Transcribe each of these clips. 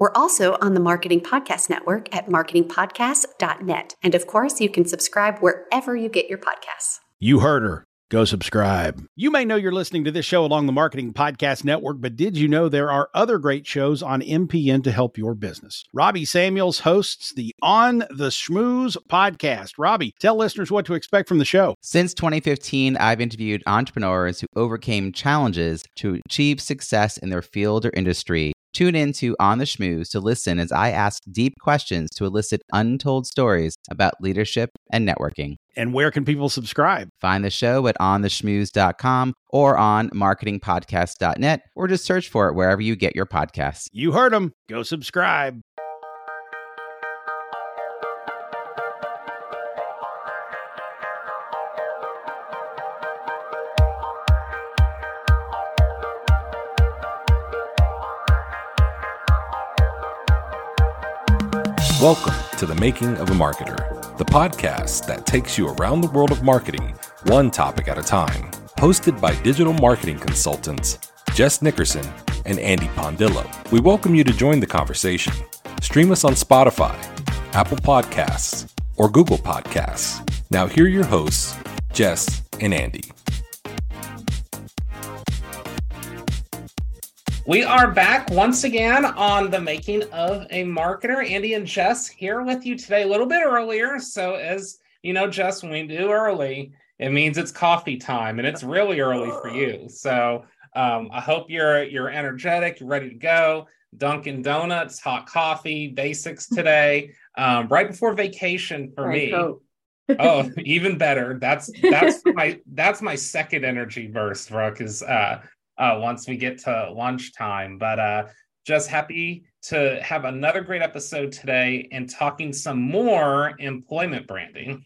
We're also on the Marketing Podcast Network at marketingpodcast.net. And of course, you can subscribe wherever you get your podcasts. You heard her. Go subscribe. You may know you're listening to this show along the Marketing Podcast Network, but did you know there are other great shows on MPN to help your business? Robbie Samuels hosts the On the Schmooze podcast. Robbie, tell listeners what to expect from the show. Since 2015, I've interviewed entrepreneurs who overcame challenges to achieve success in their field or industry Tune in to On the Schmooze to listen as I ask deep questions to elicit untold stories about leadership and networking. And where can people subscribe? Find the show at ontheschmooze.com or on marketingpodcast.net or just search for it wherever you get your podcasts. You heard them. Go subscribe. Welcome to The Making of a Marketer, the podcast that takes you around the world of marketing, one topic at a time. Hosted by digital marketing consultants Jess Nickerson and Andy Pondillo. We welcome you to join the conversation. Stream us on Spotify, Apple Podcasts, or Google Podcasts. Now, here are your hosts, Jess and Andy. We are back once again on the making of a marketer. Andy and Jess here with you today, a little bit earlier. So, as you know, Jess, when we do early, it means it's coffee time, and it's really early for you. So, um, I hope you're you're energetic, you're ready to go. Dunkin' Donuts, hot coffee, basics today, um, right before vacation for me. oh, even better. That's that's my that's my second energy burst, Brooke, is uh uh, once we get to lunchtime. But uh, just happy to have another great episode today and talking some more employment branding.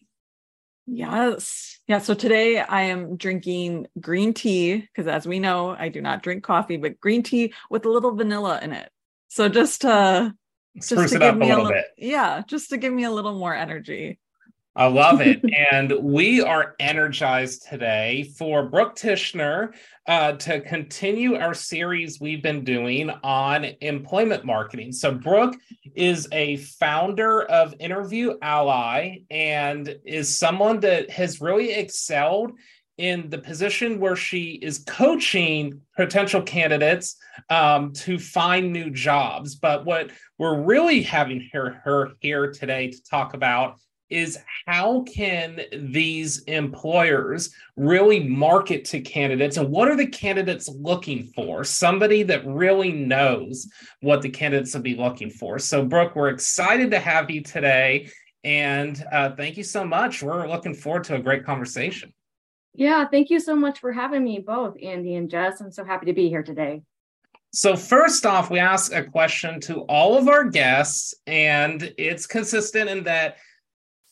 Yes. Yeah. So today I am drinking green tea because, as we know, I do not drink coffee, but green tea with a little vanilla in it. So just uh, just to give me a little, bit. Yeah, just to give me a little more energy. I love it. and we are energized today for Brooke Tichenor uh, to continue our series we've been doing on employment marketing. So, Brooke is a founder of Interview Ally and is someone that has really excelled in the position where she is coaching potential candidates um, to find new jobs. But what we're really having her, her here today to talk about is how can these employers really market to candidates and what are the candidates looking for? Somebody that really knows what the candidates will be looking for. So brooke we're excited to have you today and uh, thank you so much. We're looking forward to a great conversation. Yeah thank you so much for having me both andy and jess. I'm so happy to be here today. So, first off, we ask a question to all of our guests, and it's consistent in that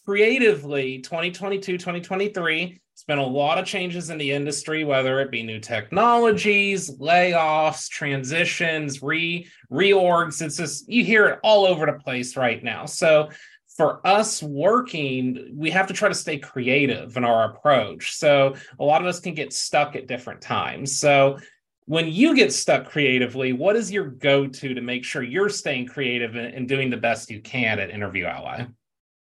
creatively 2022 2023 it's been a lot of changes in the industry whether it be new technologies layoffs transitions re reorgs. It's just you hear it all over the place right now. So for us working we have to try to stay creative in our approach. So a lot of us can get stuck at different times. So when you get stuck creatively what is your go-to to make sure you're staying creative and doing the best you can at interview ally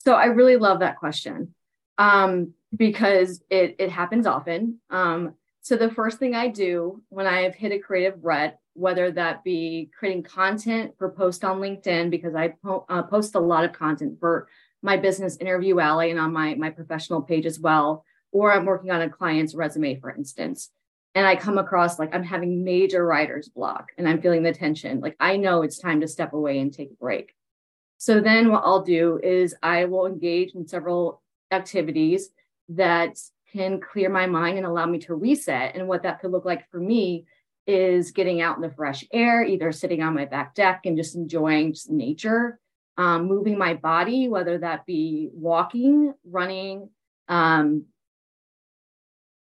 so I really love that question um, because it, it happens often. Um, so the first thing I do when I've hit a creative rut, whether that be creating content for post on LinkedIn, because I po- uh, post a lot of content for my business interview ally and on my, my professional page as well, or I'm working on a client's resume, for instance. And I come across like I'm having major writer's block and I'm feeling the tension. Like I know it's time to step away and take a break. So then what I'll do is I will engage in several activities that can clear my mind and allow me to reset. And what that could look like for me is getting out in the fresh air, either sitting on my back deck and just enjoying just nature, um, moving my body, whether that be walking, running, um,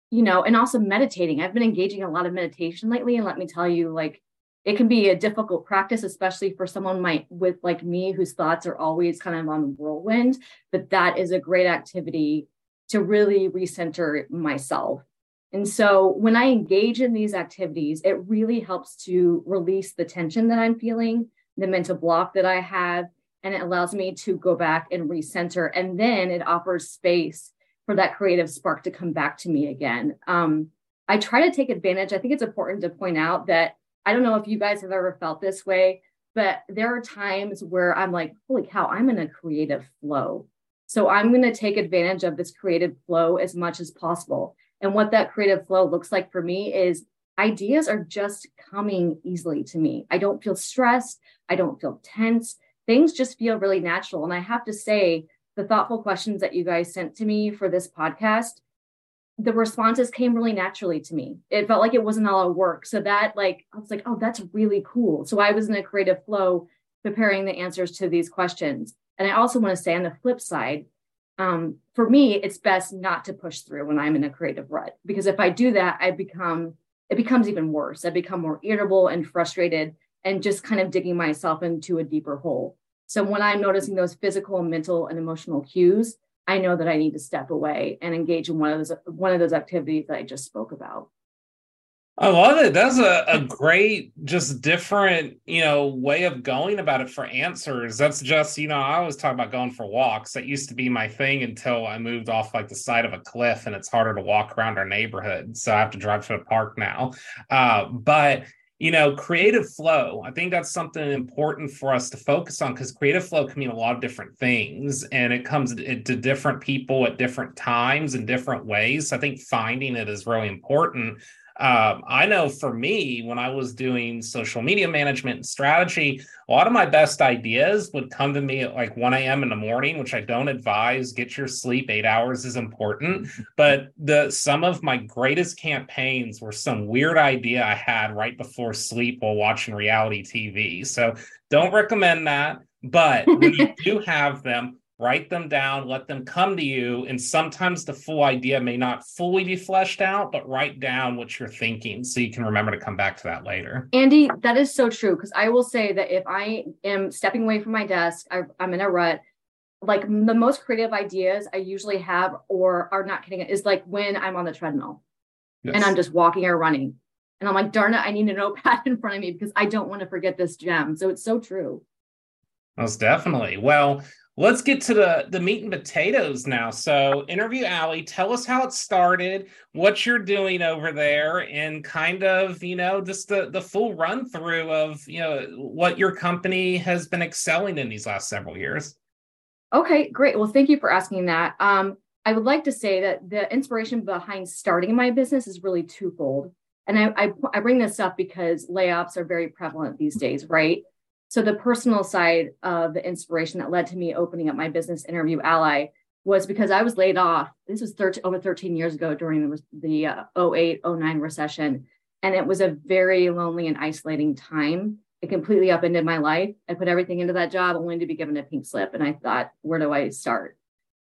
you know, and also meditating. I've been engaging a lot of meditation lately, and let me tell you, like, it can be a difficult practice, especially for someone might with like me whose thoughts are always kind of on whirlwind. But that is a great activity to really recenter myself. And so when I engage in these activities, it really helps to release the tension that I'm feeling, the mental block that I have, and it allows me to go back and recenter. And then it offers space for that creative spark to come back to me again. Um, I try to take advantage. I think it's important to point out that I don't know if you guys have ever felt this way, but there are times where I'm like, holy cow, I'm in a creative flow. So I'm going to take advantage of this creative flow as much as possible. And what that creative flow looks like for me is ideas are just coming easily to me. I don't feel stressed. I don't feel tense. Things just feel really natural. And I have to say, the thoughtful questions that you guys sent to me for this podcast the responses came really naturally to me. It felt like it wasn't all work. So that like I was like, oh, that's really cool. So I was in a creative flow preparing the answers to these questions. And I also want to say on the flip side, um, for me, it's best not to push through when I'm in a creative rut because if I do that, I become it becomes even worse. I become more irritable and frustrated and just kind of digging myself into a deeper hole. So when I'm noticing those physical, mental, and emotional cues, I know that I need to step away and engage in one of those one of those activities that I just spoke about. I love it. That's a, a great, just different, you know, way of going about it for answers. That's just, you know, I always talk about going for walks. That used to be my thing until I moved off like the side of a cliff and it's harder to walk around our neighborhood. So I have to drive to the park now. Uh, but you know, creative flow. I think that's something important for us to focus on because creative flow can mean a lot of different things and it comes to different people at different times in different ways. I think finding it is really important. Um, I know for me, when I was doing social media management and strategy, a lot of my best ideas would come to me at like 1 a.m. in the morning, which I don't advise. Get your sleep, eight hours is important. But the some of my greatest campaigns were some weird idea I had right before sleep while watching reality TV. So don't recommend that. But when you do have them, write them down, let them come to you. And sometimes the full idea may not fully be fleshed out, but write down what you're thinking so you can remember to come back to that later. Andy, that is so true. Because I will say that if I am stepping away from my desk, I, I'm in a rut. Like the most creative ideas I usually have, or are not kidding, is like when I'm on the treadmill yes. and I'm just walking or running. And I'm like, darn it, I need a notepad in front of me because I don't want to forget this gem. So it's so true. Most definitely. Well, Let's get to the the meat and potatoes now. So, interview Ally. Tell us how it started, what you're doing over there, and kind of you know just the the full run through of you know what your company has been excelling in these last several years. Okay, great. Well, thank you for asking that. Um, I would like to say that the inspiration behind starting my business is really twofold, and I, I, I bring this up because layoffs are very prevalent these days, right? So the personal side of the inspiration that led to me opening up my business interview ally was because I was laid off. This was 13, over 13 years ago during the, the uh, 08, 09 recession. And it was a very lonely and isolating time. It completely upended my life. I put everything into that job only to be given a pink slip. And I thought, where do I start?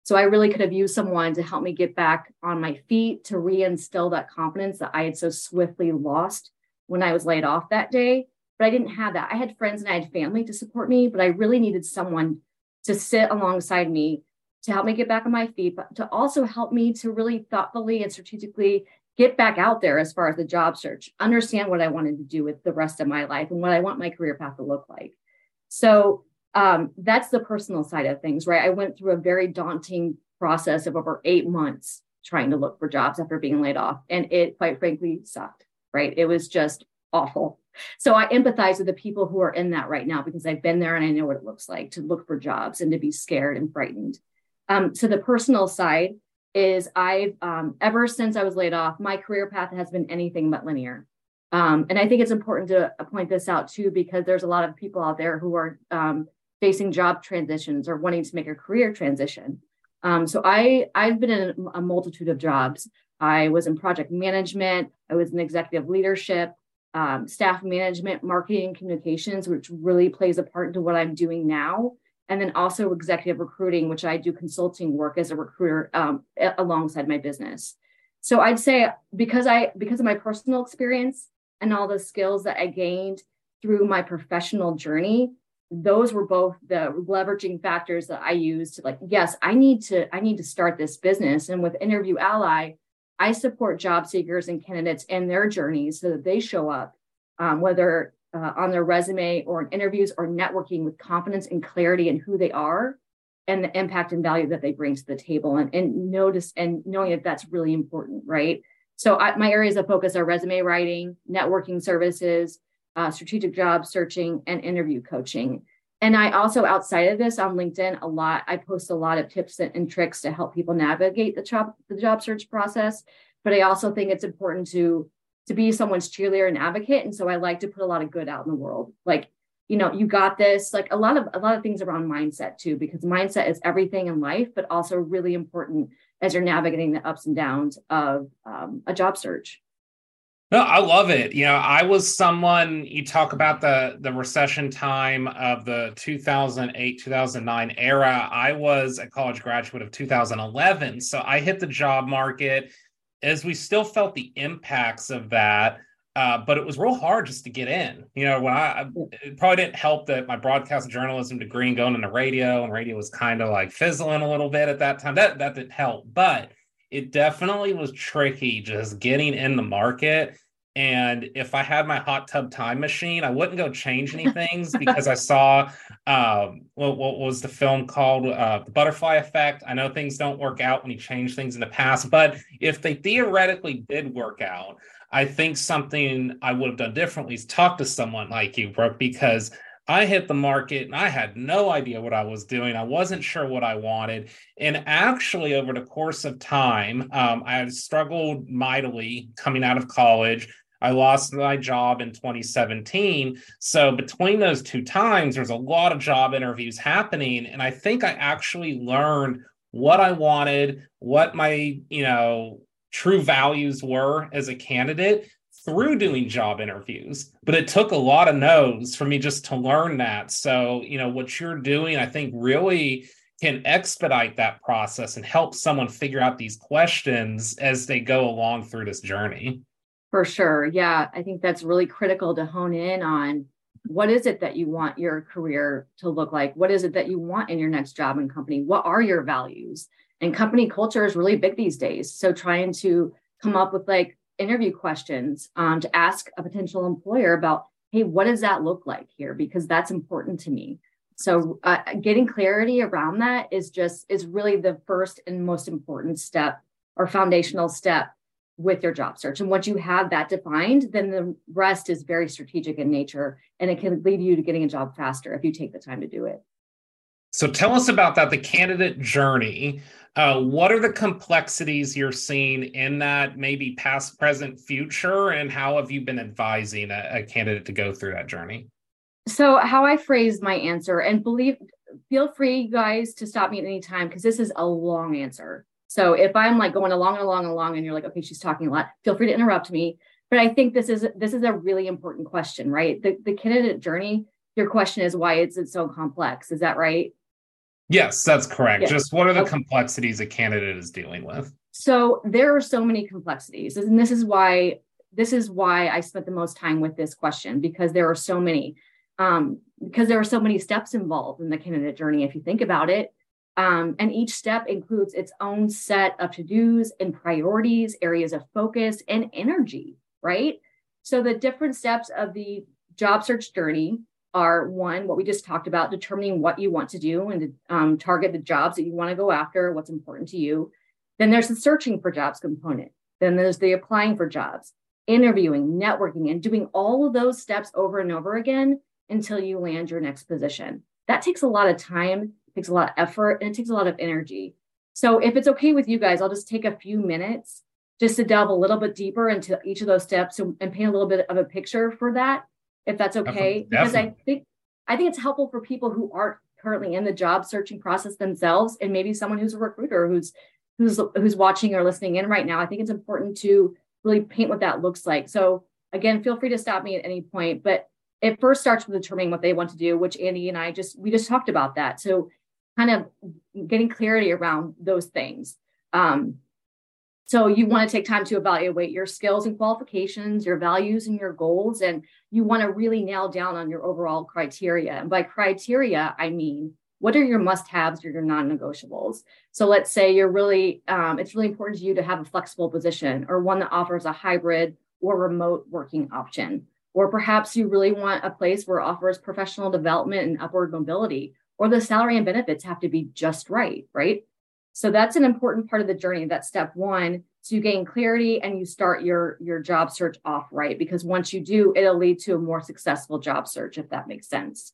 So I really could have used someone to help me get back on my feet, to reinstill that confidence that I had so swiftly lost when I was laid off that day but I didn't have that. I had friends and I had family to support me, but I really needed someone to sit alongside me to help me get back on my feet, but to also help me to really thoughtfully and strategically get back out there as far as the job search, understand what I wanted to do with the rest of my life and what I want my career path to look like. So um, that's the personal side of things, right? I went through a very daunting process of over eight months trying to look for jobs after being laid off. And it quite frankly sucked, right? It was just awful. So I empathize with the people who are in that right now because I've been there and I know what it looks like to look for jobs and to be scared and frightened. Um, so the personal side is I've um, ever since I was laid off, my career path has been anything but linear. Um, and I think it's important to point this out too because there's a lot of people out there who are um, facing job transitions or wanting to make a career transition. Um, so I I've been in a multitude of jobs. I was in project management. I was in executive leadership um, staff management, marketing, communications, which really plays a part into what I'm doing now. and then also executive recruiting, which I do consulting work as a recruiter um, alongside my business. So I'd say because I because of my personal experience and all the skills that I gained through my professional journey, those were both the leveraging factors that I used to like, yes, I need to, I need to start this business. And with Interview Ally, I support job seekers and candidates in their journeys so that they show up, um, whether uh, on their resume or in interviews or networking with confidence and clarity in who they are and the impact and value that they bring to the table and, and notice and knowing that that's really important, right? So I, my areas of focus are resume writing, networking services, uh, strategic job searching, and interview coaching. And I also, outside of this, on LinkedIn, a lot. I post a lot of tips and tricks to help people navigate the job the job search process. But I also think it's important to to be someone's cheerleader and advocate. And so I like to put a lot of good out in the world. Like, you know, you got this. Like a lot of a lot of things around mindset too, because mindset is everything in life, but also really important as you're navigating the ups and downs of um, a job search. No, I love it. You know, I was someone you talk about the the recession time of the 2008 2009 era. I was a college graduate of 2011, so I hit the job market as we still felt the impacts of that. Uh, but it was real hard just to get in. You know, when I it probably didn't help that my broadcast journalism degree and going into radio and radio was kind of like fizzling a little bit at that time. That that didn't help, but it definitely was tricky just getting in the market. And if I had my hot tub time machine, I wouldn't go change any things because I saw um, what, what, was the film called? Uh, the Butterfly Effect. I know things don't work out when you change things in the past, but if they theoretically did work out, I think something I would have done differently is talk to someone like you, Brooke, because I hit the market and I had no idea what I was doing. I wasn't sure what I wanted. And actually, over the course of time, um, I struggled mightily coming out of college. I lost my job in 2017. So, between those two times, there's a lot of job interviews happening. And I think I actually learned what I wanted, what my, you know, true values were as a candidate through doing job interviews, but it took a lot of no's for me just to learn that. So, you know, what you're doing, I think really can expedite that process and help someone figure out these questions as they go along through this journey. For sure. Yeah. I think that's really critical to hone in on what is it that you want your career to look like? What is it that you want in your next job and company? What are your values? And company culture is really big these days. So trying to come up with like interview questions um, to ask a potential employer about, hey, what does that look like here? Because that's important to me. So uh, getting clarity around that is just is really the first and most important step or foundational step with your job search. And once you have that defined, then the rest is very strategic in nature and it can lead you to getting a job faster if you take the time to do it. So tell us about that, the candidate journey. Uh, what are the complexities you're seeing in that, maybe past, present, future, and how have you been advising a, a candidate to go through that journey? So, how I phrased my answer, and believe, feel free, guys, to stop me at any time because this is a long answer. So, if I'm like going along and along and along, and you're like, okay, she's talking a lot, feel free to interrupt me. But I think this is this is a really important question, right? The the candidate journey. Your question is why is it so complex? Is that right? Yes, that's correct. Just what are the okay. complexities a candidate is dealing with? So there are so many complexities, and this is why this is why I spent the most time with this question because there are so many. Um, because there are so many steps involved in the candidate journey, if you think about it. Um, and each step includes its own set of to dos and priorities, areas of focus, and energy, right? So the different steps of the job search journey are one, what we just talked about, determining what you want to do and to um, target the jobs that you want to go after, what's important to you. Then there's the searching for jobs component. Then there's the applying for jobs, interviewing, networking, and doing all of those steps over and over again until you land your next position. That takes a lot of time, takes a lot of effort, and it takes a lot of energy. So if it's okay with you guys, I'll just take a few minutes just to delve a little bit deeper into each of those steps and, and paint a little bit of a picture for that if that's okay. Definitely. Because I think I think it's helpful for people who aren't currently in the job searching process themselves, and maybe someone who's a recruiter who's who's who's watching or listening in right now. I think it's important to really paint what that looks like. So again, feel free to stop me at any point. But it first starts with determining what they want to do, which Andy and I just we just talked about that. So kind of getting clarity around those things. Um, so you want to take time to evaluate your skills and qualifications, your values and your goals, and you want to really nail down on your overall criteria. And by criteria, I mean what are your must-haves or your non-negotiables? So let's say you're really um, it's really important to you to have a flexible position or one that offers a hybrid or remote working option. Or perhaps you really want a place where offers professional development and upward mobility or the salary and benefits have to be just right right so that's an important part of the journey. That's step one. So you gain clarity and you start your your job search off right because once you do, it'll lead to a more successful job search if that makes sense.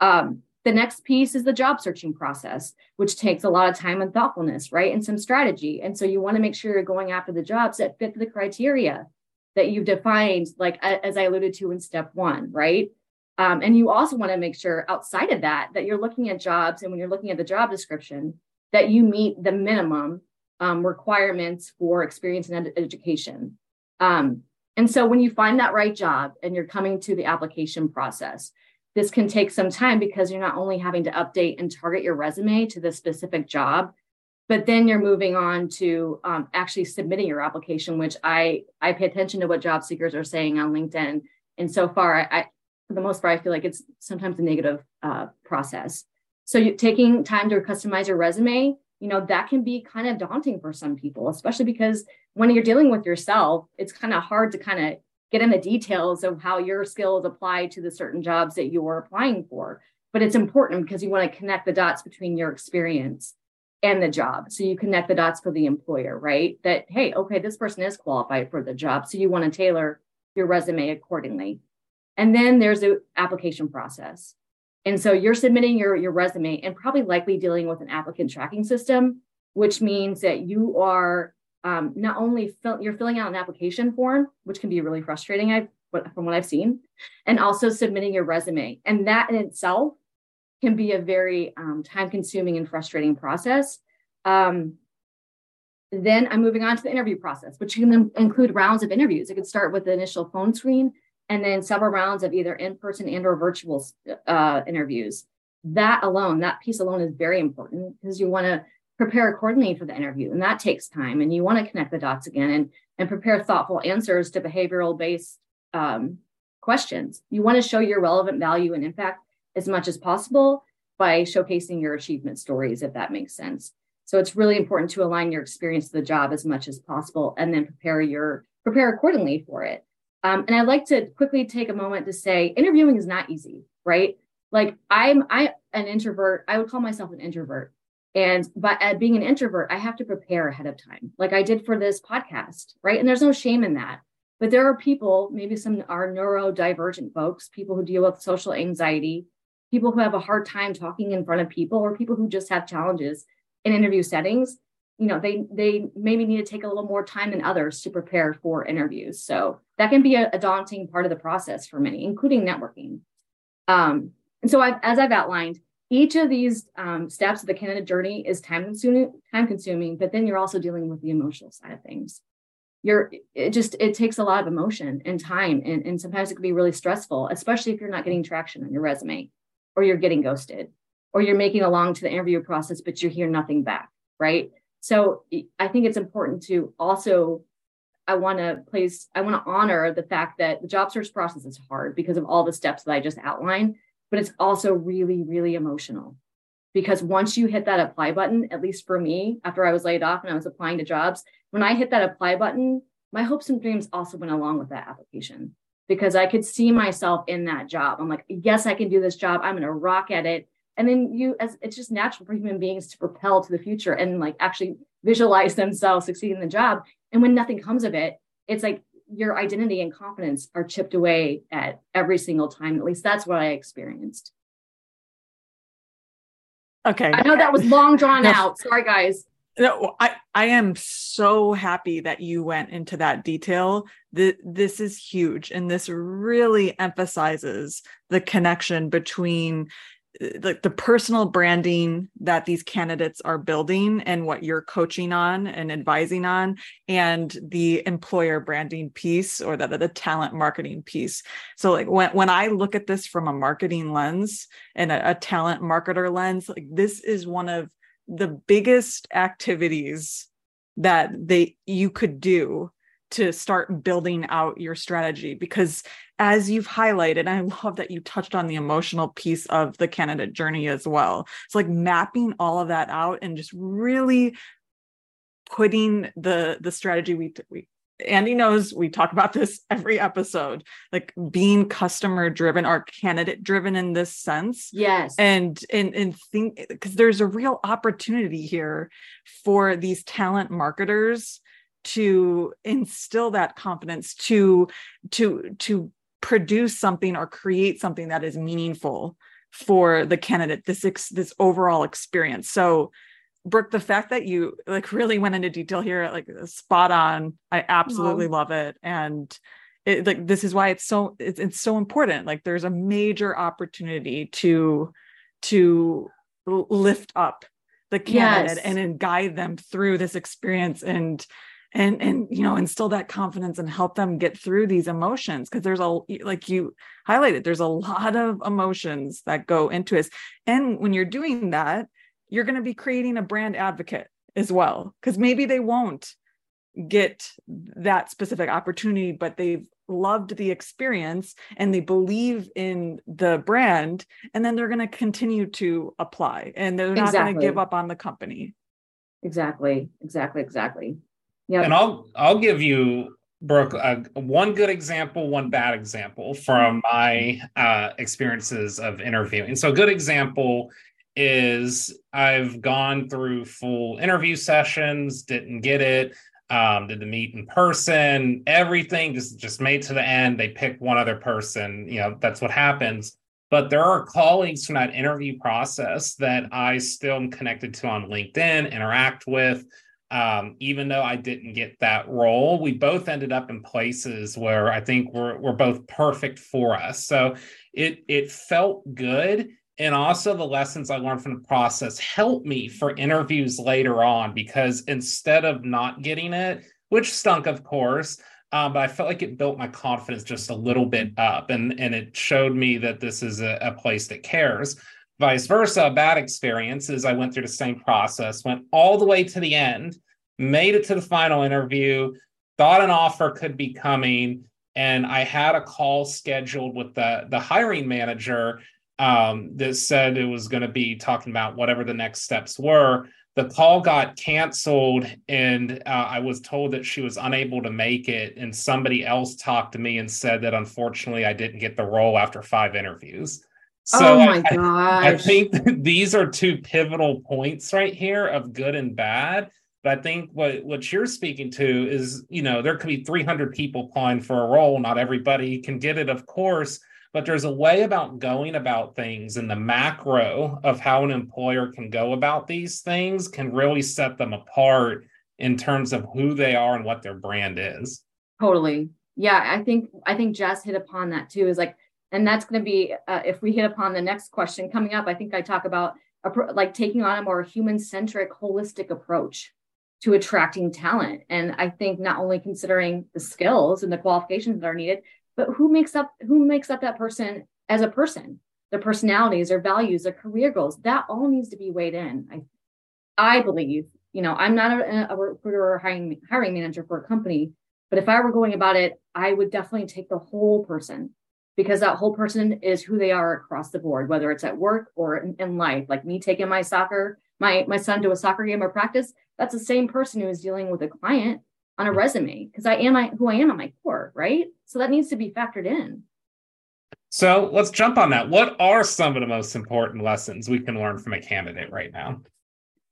Um, the next piece is the job searching process, which takes a lot of time and thoughtfulness, right, and some strategy. And so you want to make sure you're going after the jobs that fit the criteria that you've defined, like as I alluded to in step one, right? Um, and you also want to make sure outside of that that you're looking at jobs, and when you're looking at the job description, that you meet the minimum um, requirements for experience and ed- education. Um, and so when you find that right job and you're coming to the application process, this can take some time because you're not only having to update and target your resume to the specific job, but then you're moving on to um, actually submitting your application, which I I pay attention to what job seekers are saying on LinkedIn. And so far, I, I for the most part, I feel like it's sometimes a negative uh, process. So you, taking time to customize your resume, you know, that can be kind of daunting for some people, especially because when you're dealing with yourself, it's kind of hard to kind of get in the details of how your skills apply to the certain jobs that you're applying for. But it's important because you want to connect the dots between your experience and the job. So you connect the dots for the employer, right? That, hey, okay, this person is qualified for the job. So you want to tailor your resume accordingly. And then there's the application process. And so you're submitting your, your resume and probably likely dealing with an applicant tracking system, which means that you are um, not only fill, you're filling out an application form, which can be really frustrating I've, from what I've seen, and also submitting your resume. And that in itself can be a very um, time consuming and frustrating process. Um, then I'm moving on to the interview process, which can include rounds of interviews. It could start with the initial phone screen and then several rounds of either in-person and or virtual uh, interviews. That alone that piece alone is very important because you want to prepare accordingly for the interview and that takes time and you want to connect the dots again and and prepare thoughtful answers to behavioral based um, questions. You want to show your relevant value and impact as much as possible by showcasing your achievement stories if that makes sense. So it's really important to align your experience to the job as much as possible and then prepare your prepare accordingly for it um, and I'd like to quickly take a moment to say interviewing is not easy, right? Like I'm I an introvert. I would call myself an introvert. And but at being an introvert, I have to prepare ahead of time, like I did for this podcast, right? And there's no shame in that. But there are people, maybe some are neurodivergent folks, people who deal with social anxiety, people who have a hard time talking in front of people, or people who just have challenges in interview settings you know they they maybe need to take a little more time than others to prepare for interviews. So that can be a, a daunting part of the process for many including networking. Um, and so I've, as i've outlined each of these um, steps of the candidate journey is time consuming time consuming but then you're also dealing with the emotional side of things. You're it just it takes a lot of emotion and time and, and sometimes it can be really stressful especially if you're not getting traction on your resume or you're getting ghosted or you're making along to the interview process but you hear nothing back right so I think it's important to also, I want to place, I want to honor the fact that the job search process is hard because of all the steps that I just outlined, but it's also really, really emotional. Because once you hit that apply button, at least for me, after I was laid off and I was applying to jobs, when I hit that apply button, my hopes and dreams also went along with that application because I could see myself in that job. I'm like, yes, I can do this job. I'm going to rock at it and then you as it's just natural for human beings to propel to the future and like actually visualize themselves succeeding in the job. And when nothing comes of it it's like your identity and confidence are chipped away at every single time. At least that's what i experienced. Okay. I know that was long drawn out. Sorry guys. No, I, I am so happy that you went into that detail. The, this is huge. And this really emphasizes the connection between like the personal branding that these candidates are building and what you're coaching on and advising on and the employer branding piece or the, the talent marketing piece. So like when, when i look at this from a marketing lens and a, a talent marketer lens like this is one of the biggest activities that they you could do to start building out your strategy because as you've highlighted i love that you touched on the emotional piece of the candidate journey as well it's like mapping all of that out and just really putting the the strategy we we Andy knows we talk about this every episode, like being customer driven or candidate driven in this sense. Yes. And and and think because there's a real opportunity here for these talent marketers to instill that confidence to to to produce something or create something that is meaningful for the candidate this ex, this overall experience. So brooke the fact that you like really went into detail here like spot on. I absolutely love it. And it, like this is why it's so it's, it's so important. Like there's a major opportunity to to lift up the candidate yes. and then guide them through this experience. And and and you know instill that confidence and help them get through these emotions because there's a like you highlighted there's a lot of emotions that go into it. And when you're doing that you're going to be creating a brand advocate as well because maybe they won't get that specific opportunity but they've loved the experience and they believe in the brand and then they're going to continue to apply and they're not going to give up on the company. Exactly exactly exactly yeah. And I'll I'll give you Brooke uh, one good example, one bad example from my uh, experiences of interviewing. So a good example is I've gone through full interview sessions, didn't get it, um, did the meet in person, everything just just made to the end. They pick one other person. You know that's what happens. But there are colleagues from that interview process that I still am connected to on LinkedIn, interact with um, even though I didn't get that role, we both ended up in places where I think we're we're both perfect for us. So it it felt good. And also the lessons I learned from the process helped me for interviews later on because instead of not getting it, which stunk, of course, um, but I felt like it built my confidence just a little bit up and, and it showed me that this is a, a place that cares. Vice versa, bad experiences. I went through the same process, went all the way to the end, made it to the final interview, thought an offer could be coming, and I had a call scheduled with the the hiring manager um, that said it was going to be talking about whatever the next steps were. The call got canceled, and uh, I was told that she was unable to make it. And somebody else talked to me and said that unfortunately I didn't get the role after five interviews. So oh my I, gosh. I think these are two pivotal points right here of good and bad. But I think what, what you're speaking to is, you know, there could be 300 people applying for a role. Not everybody can get it, of course, but there's a way about going about things and the macro of how an employer can go about these things can really set them apart in terms of who they are and what their brand is. Totally. Yeah, I think I think Jess hit upon that too. Is like and that's going to be uh, if we hit upon the next question coming up i think i talk about like taking on a more human centric holistic approach to attracting talent. And i think not only considering the skills and the qualifications that are needed but who makes up who makes up that person as a person? Their personalities their values their career goals that all needs to be weighed in. I i believe you know i'm not a, a recruiter or hiring, hiring manager for a company but if i were going about it i would definitely take the whole person because that whole person is who they are across the board, whether it's at work or in, in, life. Like me taking my soccer, my my son to a soccer game or practice, that's the same person who is dealing with a client on a resume because I am I, who I am on my core, right? So that needs to be factored in. So let's jump on that. What are some of the most important lessons we can learn from a candidate right now?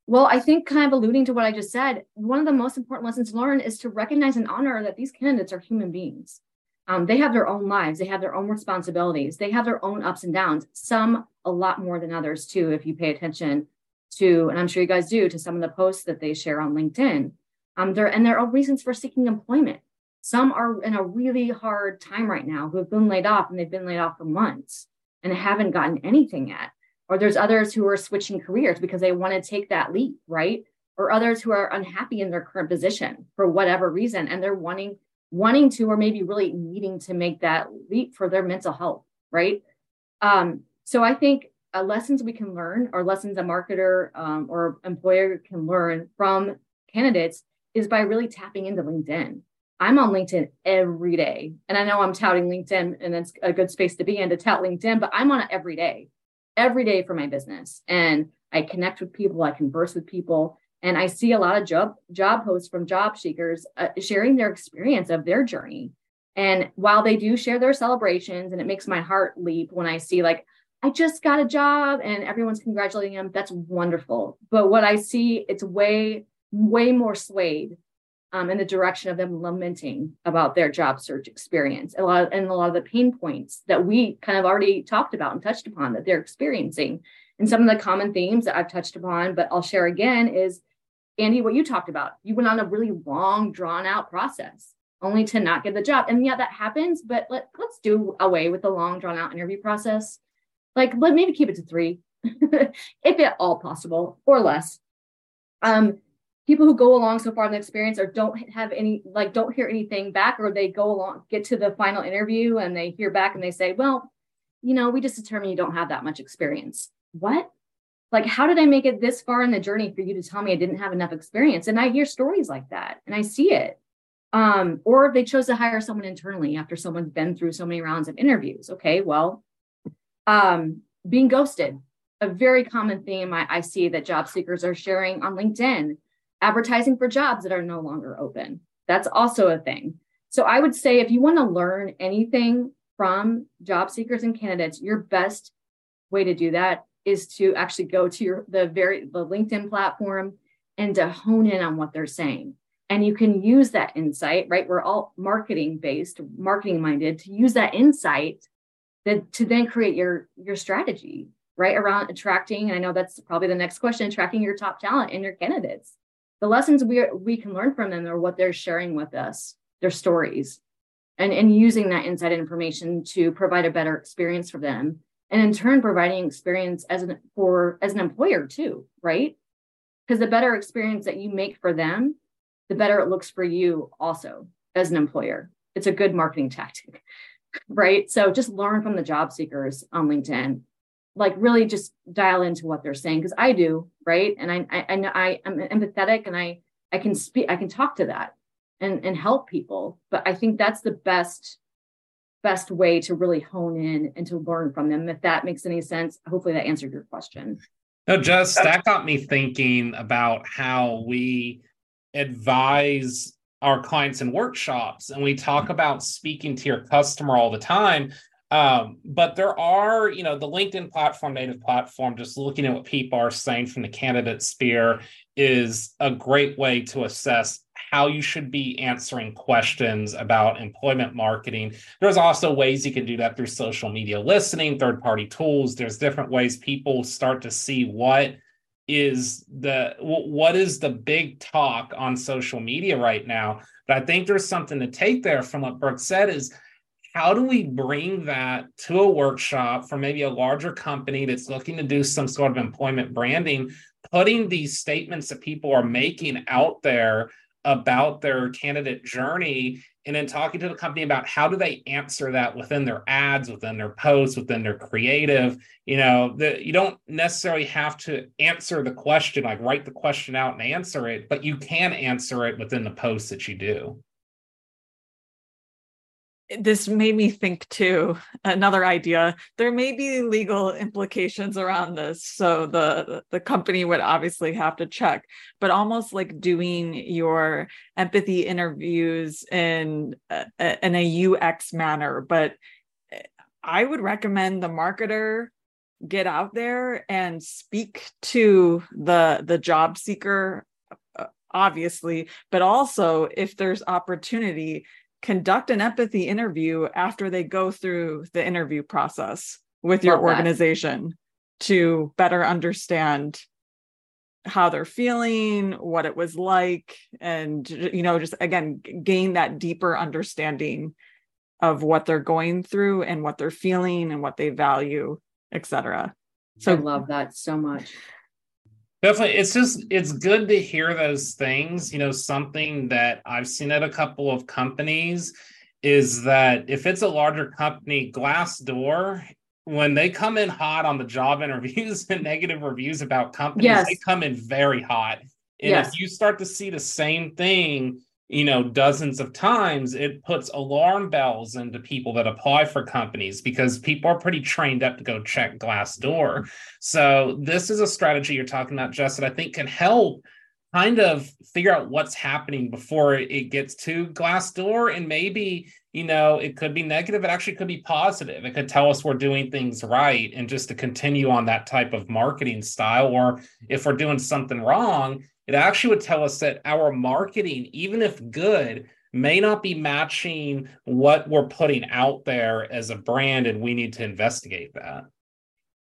Well, I think kind of alluding to what I just said, one of the most important lessons to learn is to recognize and honor that these candidates are human beings um, they have their own lives. They have their own responsibilities. They have their own ups and downs some a lot more than others too if you pay attention to and i'm sure you guys do to some of the posts that they share on linkedin. Um, there and there are reasons for seeking employment. Some are in a really hard time right now who have been laid off and they've been laid off for months and haven't gotten anything yet. Or there's others who are switching careers because they want to take that leap, right? Or others who are unhappy in their current position for whatever reason, and they're wanting wanting to or maybe really needing to make that leap for their mental health, right? Um, so I think uh, lessons we can learn, or lessons a marketer um, or employer can learn from candidates, is by really tapping into LinkedIn. I'm on LinkedIn every day, and I know I'm touting LinkedIn, and it's a good space to be in to tout LinkedIn, but I'm on it every day every day for my business. And I connect with people, I converse with people, and I see a lot of job job posts from job seekers uh, sharing their experience of their journey. And while they do share their celebrations, and it makes my heart leap when I see like I just got a job and everyone's congratulating them, that's wonderful. But what I see, it's way way more swayed um, in the direction of them lamenting about their job search experience a lot of, and a lot of the pain points that we kind of already talked about and touched upon that they're experiencing. And some of the common themes that I've touched upon, but I'll share again is Andy, what you talked about. You went on a really long, drawn out process only to not get the job. And yeah, that happens, but let, let's do away with the long, drawn out interview process. Like, let maybe keep it to three, if at all possible, or less. Um, people who go along so far in the experience or don't have any like don't hear anything back or they go along get to the final interview and they hear back and they say well you know we just determined you don't have that much experience what like how did i make it this far in the journey for you to tell me i didn't have enough experience and i hear stories like that and i see it um, or they chose to hire someone internally after someone's been through so many rounds of interviews okay well um, being ghosted a very common theme I, I see that job seekers are sharing on linkedin advertising for jobs that are no longer open. That's also a thing. So I would say if you want to learn anything from job seekers and candidates, your best way to do that is to actually go to your the very the LinkedIn platform and to hone in on what they're saying. And you can use that insight, right? We're all marketing based, marketing minded, to use that insight that to then create your your strategy, right? Around attracting, and I know that's probably the next question, attracting your top talent and your candidates the lessons we are, we can learn from them are what they're sharing with us, their stories, and and using that inside information to provide a better experience for them, and in turn providing experience as an for as an employer too, right? Because the better experience that you make for them, the better it looks for you also as an employer. It's a good marketing tactic, right? So just learn from the job seekers on LinkedIn like really just dial into what they're saying because I do, right? And I I know I I'm empathetic and I I can speak I can talk to that and and help people. But I think that's the best best way to really hone in and to learn from them. If that makes any sense, hopefully that answered your question. No, just that got me thinking about how we advise our clients in workshops and we talk about speaking to your customer all the time um, but there are, you know, the LinkedIn platform, native platform, just looking at what people are saying from the candidate sphere is a great way to assess how you should be answering questions about employment marketing. There's also ways you can do that through social media listening, third party tools. There's different ways people start to see what is the what is the big talk on social media right now but i think there's something to take there from what brooke said is how do we bring that to a workshop for maybe a larger company that's looking to do some sort of employment branding putting these statements that people are making out there about their candidate journey and then talking to the company about how do they answer that within their ads within their posts within their creative you know that you don't necessarily have to answer the question like write the question out and answer it but you can answer it within the posts that you do this made me think too another idea. There may be legal implications around this so the the company would obviously have to check but almost like doing your empathy interviews in in a ux manner but eh, i would recommend the marketer get out there and speak to the the job seeker obviously but also if there's opportunity conduct an empathy interview after they go through the interview process with your organization to better understand how they're feeling, what it was like, and you know, just again gain that deeper understanding of what they're going through and what they're feeling and what they value, etc. So I love that so much. Definitely. It's just, it's good to hear those things. You know, something that I've seen at a couple of companies is that if it's a larger company, Glassdoor, when they come in hot on the job interviews and negative reviews about companies, yes. they come in very hot. And yes. if you start to see the same thing you know dozens of times it puts alarm bells into people that apply for companies because people are pretty trained up to go check Glassdoor so this is a strategy you're talking about jess that i think can help kind of figure out what's happening before it gets to Glassdoor and maybe you know it could be negative it actually could be positive. It could tell us we're doing things right and just to continue on that type of marketing style or if we're doing something wrong it actually would tell us that our marketing, even if good, may not be matching what we're putting out there as a brand, and we need to investigate that.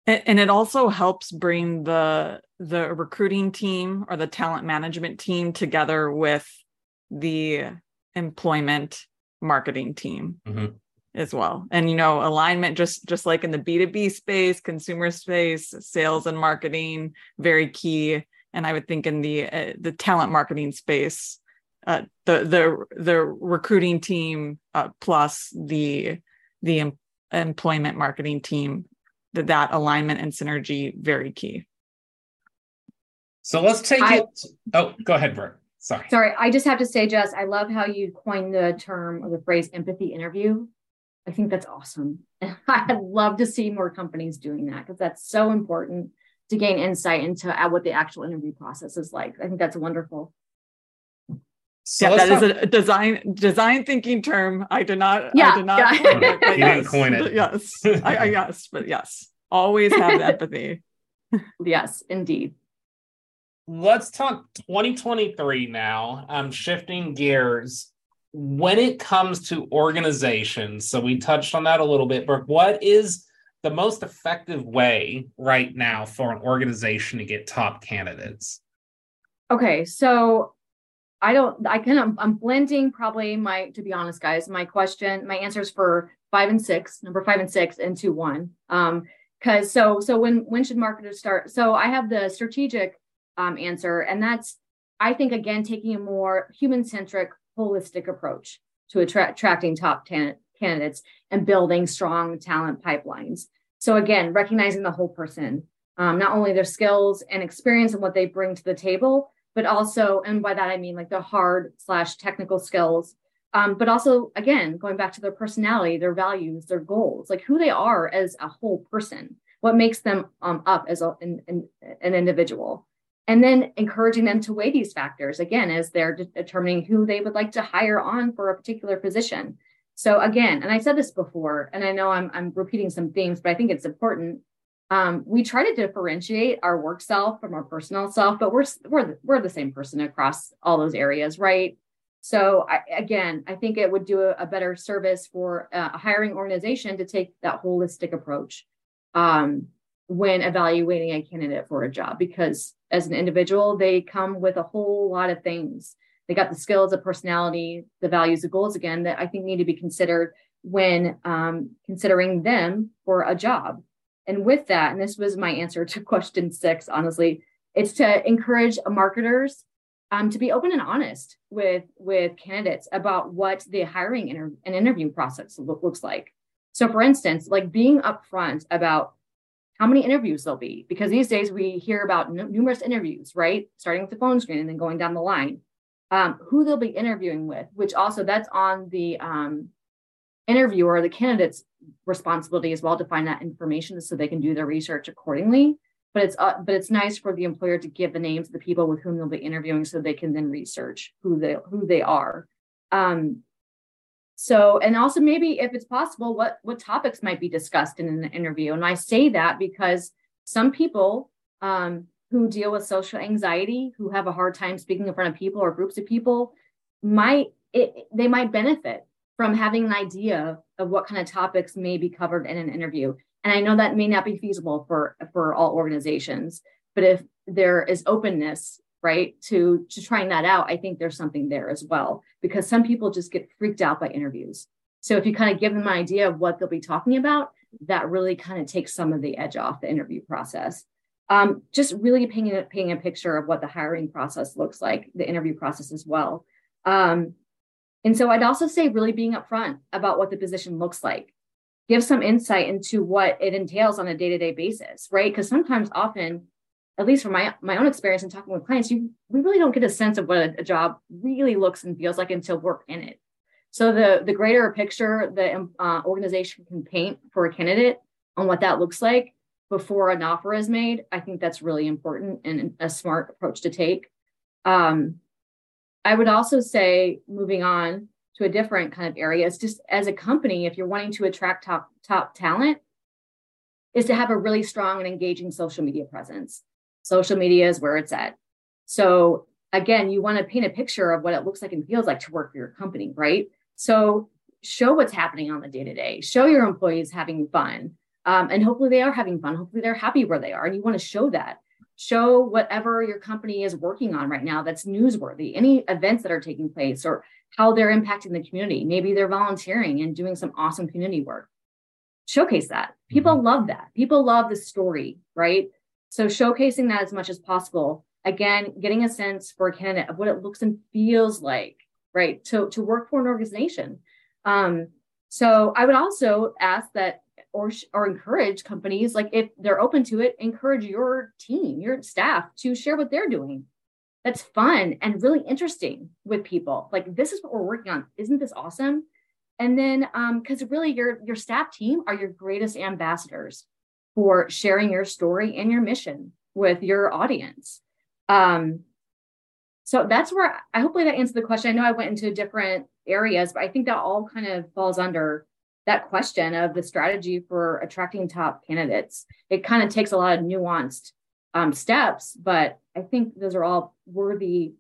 And it also helps bring the the recruiting team or the talent management team together with the employment marketing team. Mm-hmm as well and you know alignment just just like in the b2b space consumer space sales and marketing very key and I would think in the uh, the talent marketing space, uh, the the the recruiting team uh, plus the the em- employment marketing team, that that alignment and synergy very key. So let's take I, it. Oh, go ahead, Bert. Sorry. Sorry, I just have to say, Jess, I love how you coined the term or the phrase empathy interview. I think that's awesome. I'd love to see more companies doing that because that's so important to gain insight into uh, what the actual interview process is like. I think that's wonderful. So yeah, that talk- is a design design thinking term. I did not. Yeah, I did not. Yeah. Coin it, you yes, didn't coin it. Yes, I, I, yes, but yes, always have empathy. yes, indeed. Let's talk 2023 now. I'm shifting gears. When it comes to organizations, so we touched on that a little bit, Brooke. What is the most effective way right now for an organization to get top candidates? Okay, so I don't, I of, I'm blending probably my, to be honest, guys, my question, my answers for five and six, number five and six, into one. Um, because so, so when, when should marketers start? So I have the strategic um, answer, and that's, I think, again, taking a more human centric, holistic approach to attract, attracting top talent candidates and building strong talent pipelines. So again, recognizing the whole person, um, not only their skills and experience and what they bring to the table, but also, and by that I mean like the hard slash technical skills, um, but also again going back to their personality, their values, their goals, like who they are as a whole person, what makes them um, up as a, an, an individual and then encouraging them to weigh these factors again as they're de- determining who they would like to hire on for a particular position so again, and I said this before, and I know I'm I'm repeating some themes, but I think it's important. Um, we try to differentiate our work self from our personal self, but we're we're the, we're the same person across all those areas, right? So I, again, I think it would do a, a better service for a hiring organization to take that holistic approach um, when evaluating a candidate for a job, because as an individual, they come with a whole lot of things they got the skills, the personality, the values, the goals again that I think need to be considered when um, considering them for a job. And with that, and this was my answer to question six, honestly, it's to encourage marketers um, to be open and honest with with candidates about what the hiring inter- and interview process look, looks like. So, for instance, like being upfront about how many interviews there'll be, because these days we hear about n- numerous interviews, right? Starting with the phone screen and then going down the line um, who they'll be interviewing with, which also that's on the um, interviewer, the candidate's responsibility as well to find that information so they can do their research accordingly. But it's uh, but it's nice for the employer to give the names of the people with whom they'll be interviewing so they can then research who they who they are. Um, so and also maybe if it's possible, what what topics might be discussed in an interview. And I say that because some people um, who deal with social anxiety, who have a hard time speaking in front of people or groups of people, might it, they might benefit from having an idea of what kind of topics may be covered in an interview. And I know that may not be feasible for for all organizations, but if there is openness, right, to to trying that out, I think there's something there as well because some people just get freaked out by interviews. So if you kind of give them an idea of what they'll be talking about, that really kind of takes some of the edge off the interview process. Um, just really painting a, painting a picture of what the hiring process looks like, the interview process as well. Um, and so I'd also say really being upfront about what the position looks like. Give some insight into what it entails on a day-to-day basis, right? Because sometimes often, at least from my, my own experience in talking with clients, you we really don't get a sense of what a, a job really looks and feels like until we're in it. So the the greater picture the uh, organization can paint for a candidate on what that looks like before an offer is made, I think that's really important and a smart approach to take. Um, I would also say, moving on to a different kind of area, is just as a company, if you're wanting to attract top top talent, is to have a really strong and engaging social media presence. Social media is where it's at. So again, you want to paint a picture of what it looks like and feels like to work for your company, right? So show what's happening on the day to day. Show your employees having fun, um, and hopefully they are having fun. Hopefully they're happy where they are, and you want to show that. Show whatever your company is working on right now that's newsworthy. Any events that are taking place, or how they're impacting the community. Maybe they're volunteering and doing some awesome community work. Showcase that. People mm-hmm. love that. People love the story, right? So showcasing that as much as possible. Again, getting a sense for a candidate of what it looks and feels like right to, to work for an organization um, so i would also ask that or or encourage companies like if they're open to it encourage your team your staff to share what they're doing. That's fun and really interesting with people. Like this is what we're working on. Isn't this awesome? And then um because really your your staff team are your greatest ambassadors for sharing your story and your mission with your audience. Um so that's where I hopefully that answered the question. I know I went into different areas, but I think that all kind of falls under that question of the strategy for attracting top candidates. It kind of takes a lot of nuanced um, steps, but I think those are all worthy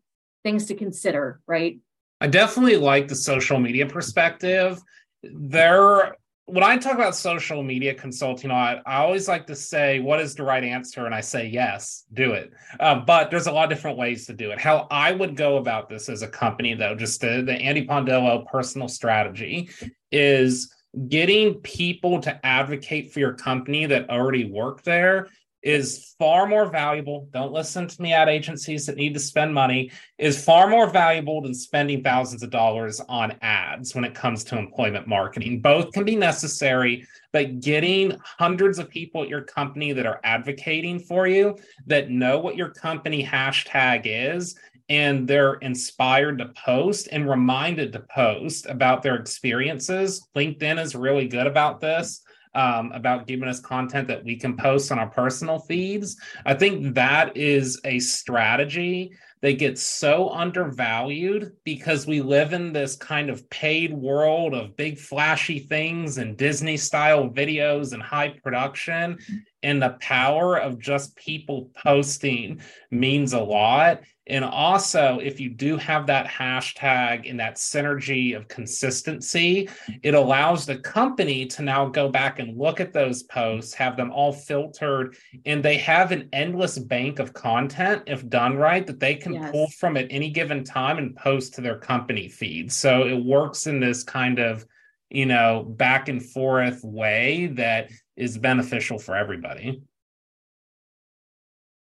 things to consider, right? I definitely like the social media perspective. There when I talk about social media consulting, I, I always like to say, what is the right answer? And I say, yes, do it. Uh, but there's a lot of different ways to do it. How I would go about this as a company, though, just the, the Andy Pondillo personal strategy is getting people to advocate for your company that already work there is far more valuable. Don't listen to me ad agencies that need to spend money, is far more valuable than spending thousands of dollars on ads when it comes to employment marketing. Both can be necessary, but getting hundreds of people at your company that are advocating for you, that know what your company hashtag is, and they're inspired to post and reminded to post about their experiences. LinkedIn is really good about this um, about giving us content that we can post on our personal feeds. I think that is a strategy that gets so undervalued because we live in this kind of paid world of big flashy things and Disney style videos and high production. And the power of just people posting means a lot. And also, if you do have that hashtag and that synergy of consistency, it allows the company to now go back and look at those posts, have them all filtered, and they have an endless bank of content, if done right, that they can yes. pull from at any given time and post to their company feed. So it works in this kind of, you know, back and forth way that is beneficial for everybody.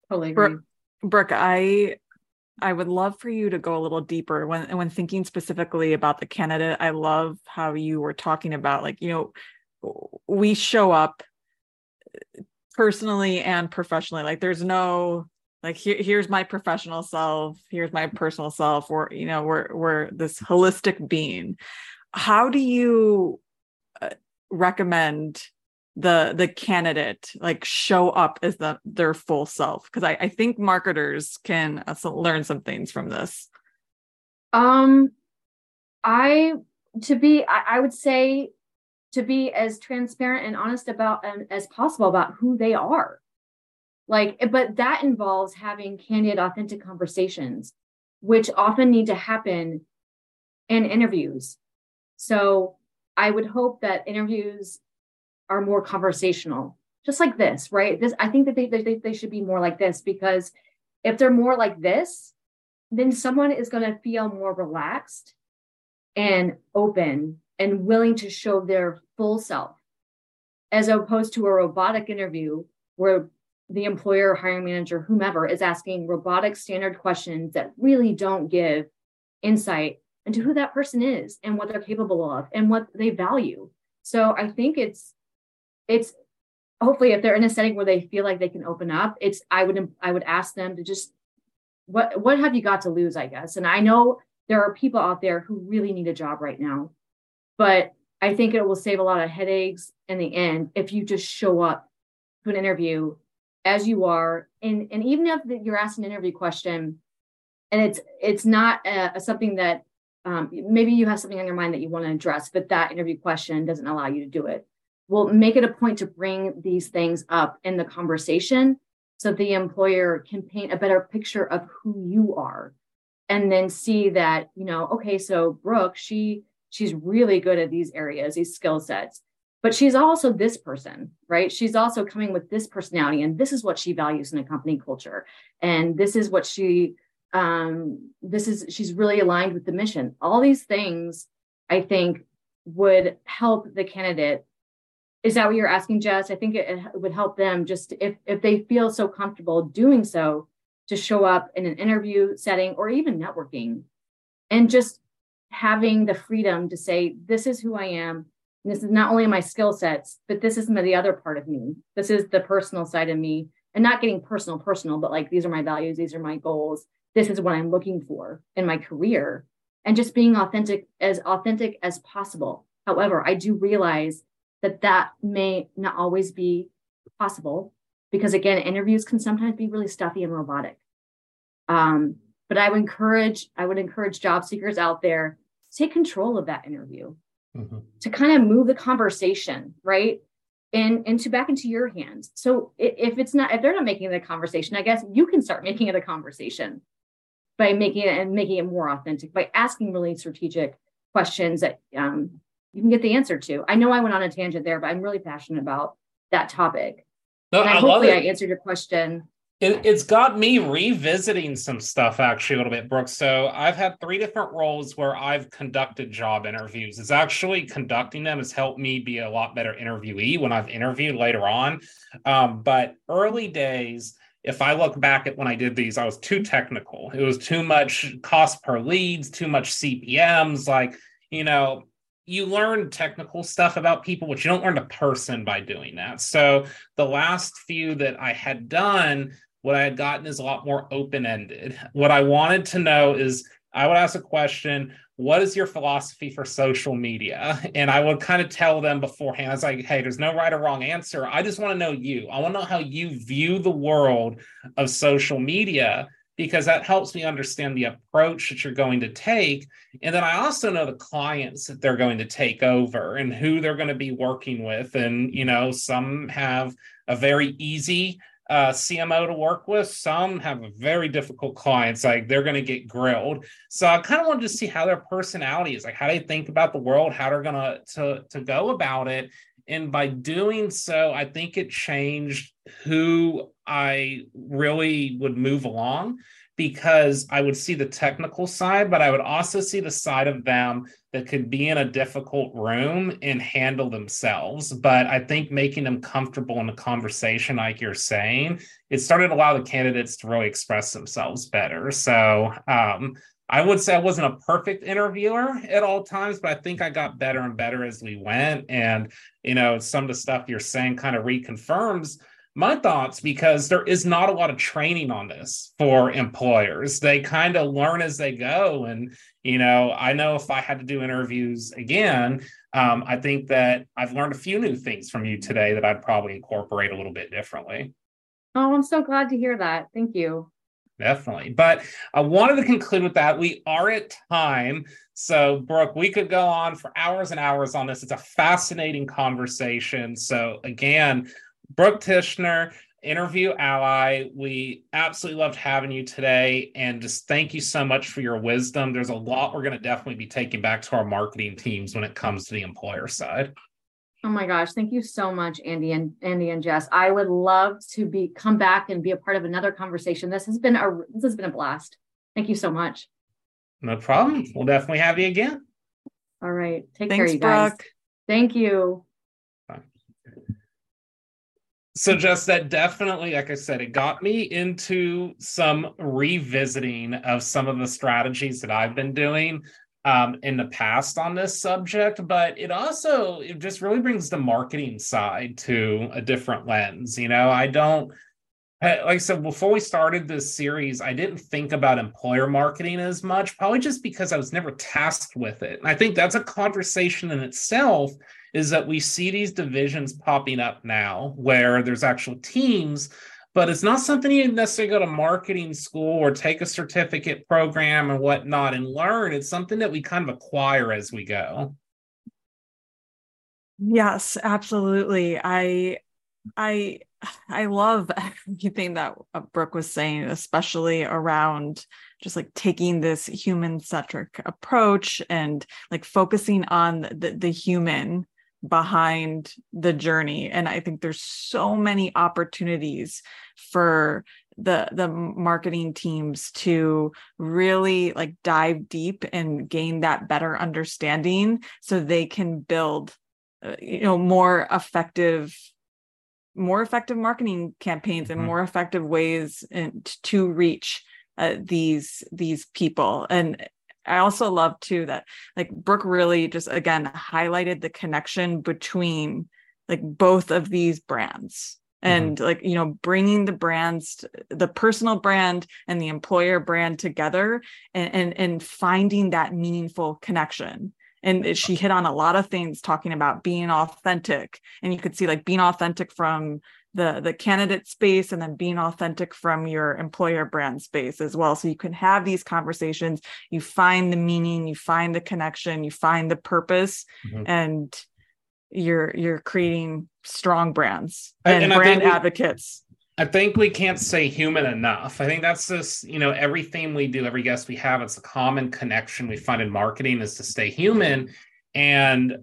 Totally agree. Brooke, I I would love for you to go a little deeper when when thinking specifically about the candidate. I love how you were talking about like, you know, we show up personally and professionally. Like there's no like here, here's my professional self, here's my personal self, or you know, we're we're this holistic being. How do you uh, recommend the the candidate like show up as the their full self? Because I, I think marketers can uh, learn some things from this. Um i to be I, I would say to be as transparent and honest about um, as possible about who they are. Like but that involves having candid authentic conversations which often need to happen in interviews. So i would hope that interviews are more conversational, just like this, right? This I think that they, they, they should be more like this because if they're more like this, then someone is going to feel more relaxed and open and willing to show their full self as opposed to a robotic interview where the employer, hiring manager, whomever is asking robotic standard questions that really don't give insight into who that person is and what they're capable of and what they value. So I think it's it's hopefully if they're in a setting where they feel like they can open up, it's I would I would ask them to just what what have you got to lose, I guess. And I know there are people out there who really need a job right now, but I think it will save a lot of headaches in the end if you just show up to an interview as you are, and and even if you're asked an interview question, and it's it's not a, something that um, maybe you have something on your mind that you want to address, but that interview question doesn't allow you to do it. Well, make it a point to bring these things up in the conversation so the employer can paint a better picture of who you are and then see that, you know, okay, so Brooke, she she's really good at these areas, these skill sets, but she's also this person, right? She's also coming with this personality and this is what she values in a company culture. And this is what she um, this is she's really aligned with the mission. All these things I think would help the candidate. Is that what you're asking, Jess? I think it, it would help them just if if they feel so comfortable doing so to show up in an interview setting or even networking and just having the freedom to say, this is who I am. This is not only my skill sets, but this is the other part of me. This is the personal side of me. And not getting personal, personal, but like these are my values, these are my goals this is what I'm looking for in my career and just being authentic as authentic as possible. However, I do realize that that may not always be possible because again, interviews can sometimes be really stuffy and robotic. Um, but I would encourage, I would encourage job seekers out there to take control of that interview mm-hmm. to kind of move the conversation, right? And into back into your hands. So if it's not, if they're not making the conversation, I guess you can start making it a conversation by making it and making it more authentic by asking really strategic questions that um, you can get the answer to. I know I went on a tangent there, but I'm really passionate about that topic. No, and I, I hopefully I answered your question. It, has got me revisiting some stuff actually a little bit, Brooke. So I've had three different roles where I've conducted job interviews. It's actually conducting them has helped me be a lot better interviewee when I've interviewed later on. Um, but early days, if I look back at when I did these, I was too technical. It was too much cost per leads, too much CPMs. Like, you know, you learn technical stuff about people, but you don't learn a person by doing that. So the last few that I had done, what I had gotten is a lot more open ended. What I wanted to know is I would ask a question what is your philosophy for social media? And I would kind of tell them beforehand, I was like, hey, there's no right or wrong answer. I just want to know you. I want to know how you view the world of social media because that helps me understand the approach that you're going to take. And then I also know the clients that they're going to take over and who they're going to be working with. And, you know, some have a very easy uh, CMO to work with. Some have very difficult clients, like they're going to get grilled. So I kind of wanted to see how their personality is, like how they think about the world, how they're going to to to go about it. And by doing so, I think it changed who I really would move along because I would see the technical side, but I would also see the side of them that could be in a difficult room and handle themselves. But I think making them comfortable in a conversation, like you're saying, it started to allow the candidates to really express themselves better. So um, I would say I wasn't a perfect interviewer at all times, but I think I got better and better as we went. And, you know, some of the stuff you're saying kind of reconfirms my thoughts because there is not a lot of training on this for employers. They kind of learn as they go. And, you know, I know if I had to do interviews again, um, I think that I've learned a few new things from you today that I'd probably incorporate a little bit differently. Oh, I'm so glad to hear that. Thank you. Definitely. But I wanted to conclude with that. We are at time. So, Brooke, we could go on for hours and hours on this. It's a fascinating conversation. So, again, Brooke Tichenor, interview ally. We absolutely loved having you today. And just thank you so much for your wisdom. There's a lot we're going to definitely be taking back to our marketing teams when it comes to the employer side. Oh my gosh, thank you so much, Andy and Andy and Jess. I would love to be come back and be a part of another conversation. This has been a this has been a blast. Thank you so much. No problem. We'll definitely have you again. All right. Take Thanks, care, you guys. Brooke. Thank you. So just that definitely, like I said, it got me into some revisiting of some of the strategies that I've been doing um, in the past on this subject, but it also it just really brings the marketing side to a different lens. You know, I don't like I said before we started this series, I didn't think about employer marketing as much, probably just because I was never tasked with it. And I think that's a conversation in itself. Is that we see these divisions popping up now where there's actual teams but it's not something you necessarily go to marketing school or take a certificate program and whatnot and learn. It's something that we kind of acquire as we go. Yes, absolutely. I, I, I love everything that uh, Brooke was saying, especially around just like taking this human centric approach and like focusing on the, the human behind the journey and i think there's so many opportunities for the the marketing teams to really like dive deep and gain that better understanding so they can build uh, you know more effective more effective marketing campaigns and mm-hmm. more effective ways in, to reach uh, these these people and I also love too that like Brooke really just again highlighted the connection between like both of these brands mm-hmm. and mm-hmm. like you know bringing the brands the personal brand and the employer brand together and and, and finding that meaningful connection and she hit on a lot of things talking about being authentic and you could see like being authentic from the the candidate space and then being authentic from your employer brand space as well so you can have these conversations you find the meaning you find the connection you find the purpose mm-hmm. and you're you're creating strong brands and, and brand advocates I think we can't say human enough. I think that's just, you know, everything we do, every guest we have, it's a common connection we find in marketing is to stay human. And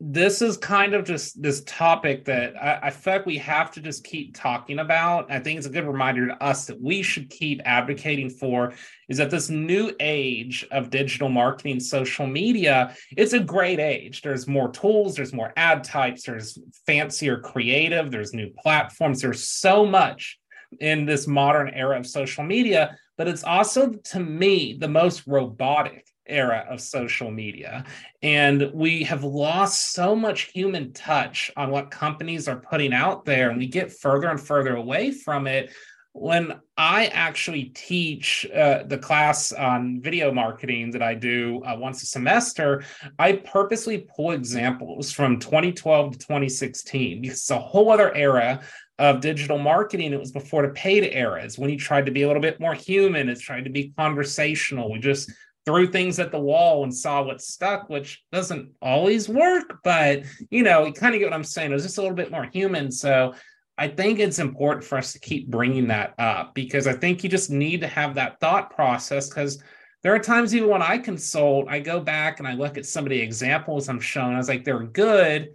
this is kind of just this topic that I, I, feel like we have to just keep talking about. I think it's a good reminder to us that we should keep advocating for is that this new age of digital marketing, social media, it's a great age. There's more tools, there's more ad types, there's fancier creative, there's new platforms, there's so much in this modern era of social media, but it's also to me the most robotic era of social media. And we have lost so much human touch on what companies are putting out there, and we get further and further away from it. When I actually teach uh, the class on video marketing that I do uh, once a semester, I purposely pull examples from 2012 to 2016 because it's a whole other era of digital marketing. It was before the paid eras when you tried to be a little bit more human. It's trying to be conversational. We just threw things at the wall and saw what stuck, which doesn't always work, but you know, you kind of get what I'm saying. It was just a little bit more human. So I think it's important for us to keep bringing that up because I think you just need to have that thought process because there are times even when I consult, I go back and I look at some of the examples I'm showing. I was like, they're good,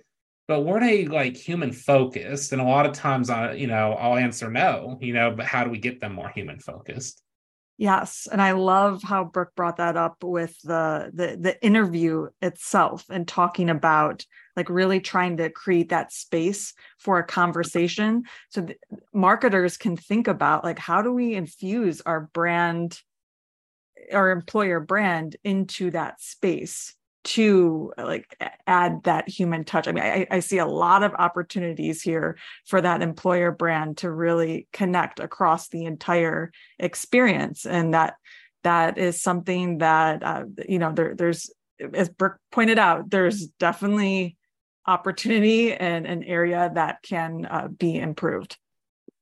but weren't they like human focused? And a lot of times I, you know, I'll answer no, you know, but how do we get them more human focused? Yes, and I love how Brooke brought that up with the the the interview itself and talking about like really trying to create that space for a conversation so marketers can think about like how do we infuse our brand our employer brand into that space to like add that human touch. I mean, I, I, see a lot of opportunities here for that employer brand to really connect across the entire experience, and that that is something that uh, you know there, there's as Brooke pointed out, there's definitely opportunity and an area that can uh, be improved.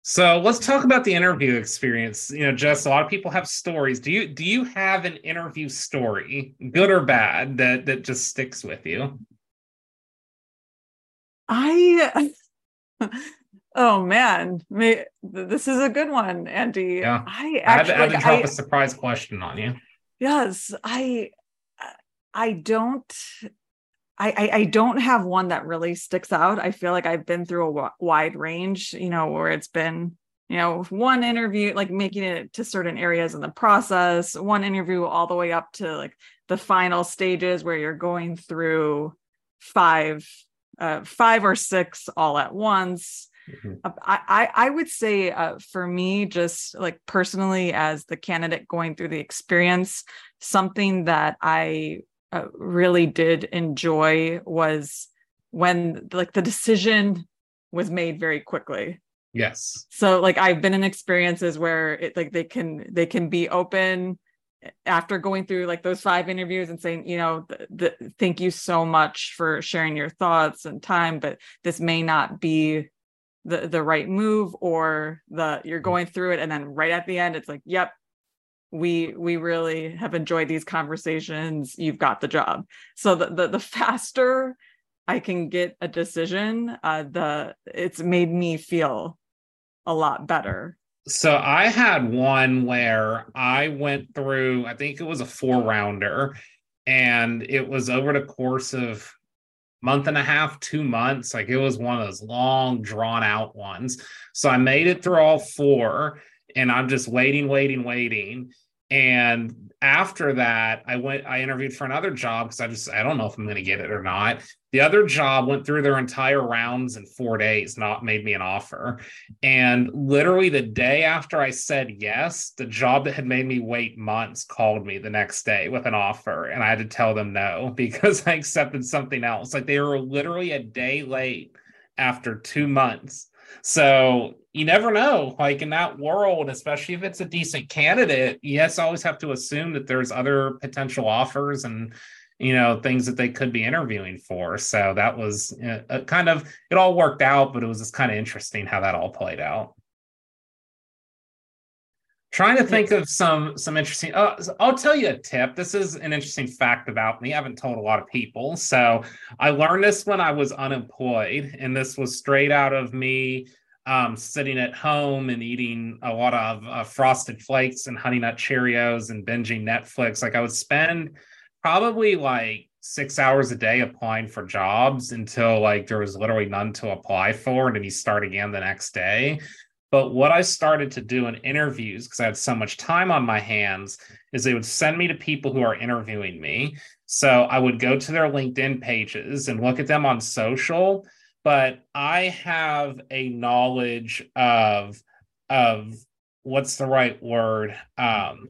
So let's talk about the interview experience. You know, Jess, a lot of people have stories. Do you do you have an interview story, good or bad, that that just sticks with you? I oh man, this is a good one, Andy. Yeah. I actually I had, to, drop I, a surprise question on you. Yes, I I don't I, I, don't have one that really sticks out. I feel like I've been through a w- wide range, you know, where it's been, you know, one interview, like making it to certain areas in the process, one interview all the way up to like the final stages where you're going through five, uh, five or six all at once. Mm-hmm. I, I would say uh, for me, just like personally, as the candidate going through the experience, something that I uh, really did enjoy was when like the decision was made very quickly. Yes. So like I've been in experiences where it like they can they can be open after going through like those five interviews and saying, you know, the, the, thank you so much for sharing your thoughts and time, but this may not be the the right move or the you're going through it and then right at the end it's like, yep, we we really have enjoyed these conversations. You've got the job. So the the, the faster I can get a decision, uh, the it's made me feel a lot better so I had one where I went through, I think it was a four rounder, and it was over the course of month and a half, two months. Like it was one of those long, drawn out ones. So I made it through all four, and I'm just waiting, waiting, waiting. And after that, I went, I interviewed for another job because I just, I don't know if I'm going to get it or not. The other job went through their entire rounds in four days, not made me an offer. And literally the day after I said yes, the job that had made me wait months called me the next day with an offer. And I had to tell them no because I accepted something else. Like they were literally a day late after two months. So you never know. Like in that world, especially if it's a decent candidate, yes, always have to assume that there's other potential offers and you know things that they could be interviewing for. So that was a, a kind of it all worked out, but it was just kind of interesting how that all played out trying to think of some some interesting uh, i'll tell you a tip this is an interesting fact about me i haven't told a lot of people so i learned this when i was unemployed and this was straight out of me um, sitting at home and eating a lot of uh, frosted flakes and honey nut cheerios and binging netflix like i would spend probably like six hours a day applying for jobs until like there was literally none to apply for and then you start again the next day but what I started to do in interviews, because I had so much time on my hands, is they would send me to people who are interviewing me. So I would go to their LinkedIn pages and look at them on social. But I have a knowledge of of what's the right word? Um,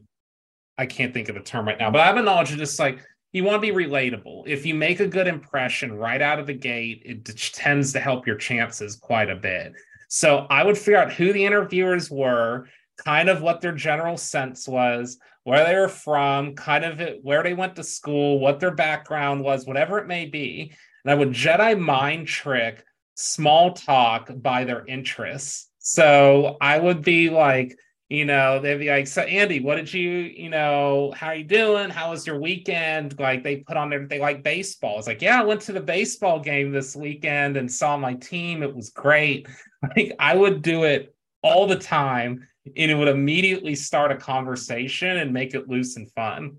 I can't think of the term right now, but I have a knowledge of just like you want to be relatable. If you make a good impression right out of the gate, it tends to help your chances quite a bit. So I would figure out who the interviewers were, kind of what their general sense was, where they were from, kind of where they went to school, what their background was, whatever it may be. And I would Jedi mind trick small talk by their interests. So I would be like, you know, they'd be like, so Andy, what did you, you know, how are you doing? How was your weekend? Like they put on they like baseball. It's like, yeah, I went to the baseball game this weekend and saw my team. It was great. Like I would do it all the time and it would immediately start a conversation and make it loose and fun.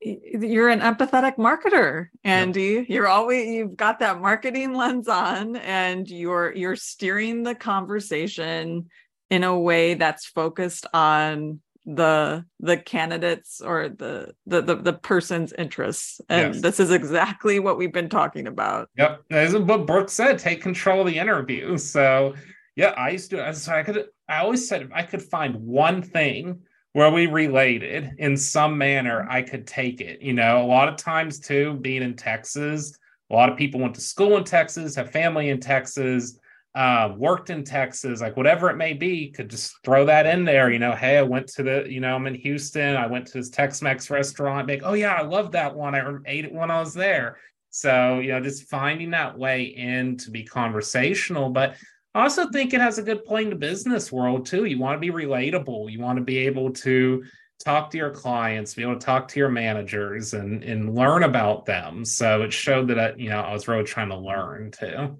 You're an empathetic marketer, Andy. Yep. You're always you've got that marketing lens on and you're you're steering the conversation in a way that's focused on the the candidates or the the the, the person's interests and yes. this is exactly what we've been talking about yep as what brooke said take control of the interview so yeah i used to so i could i always said if i could find one thing where we related in some manner i could take it you know a lot of times too being in texas a lot of people went to school in texas have family in texas uh, worked in Texas, like whatever it may be, could just throw that in there. You know, hey, I went to the, you know, I'm in Houston. I went to this Tex-Mex restaurant. Like, oh yeah, I love that one. I ate it when I was there. So you know, just finding that way in to be conversational, but I also think it has a good play in the business world too. You want to be relatable. You want to be able to talk to your clients, be able to talk to your managers, and and learn about them. So it showed that I, you know I was really trying to learn too.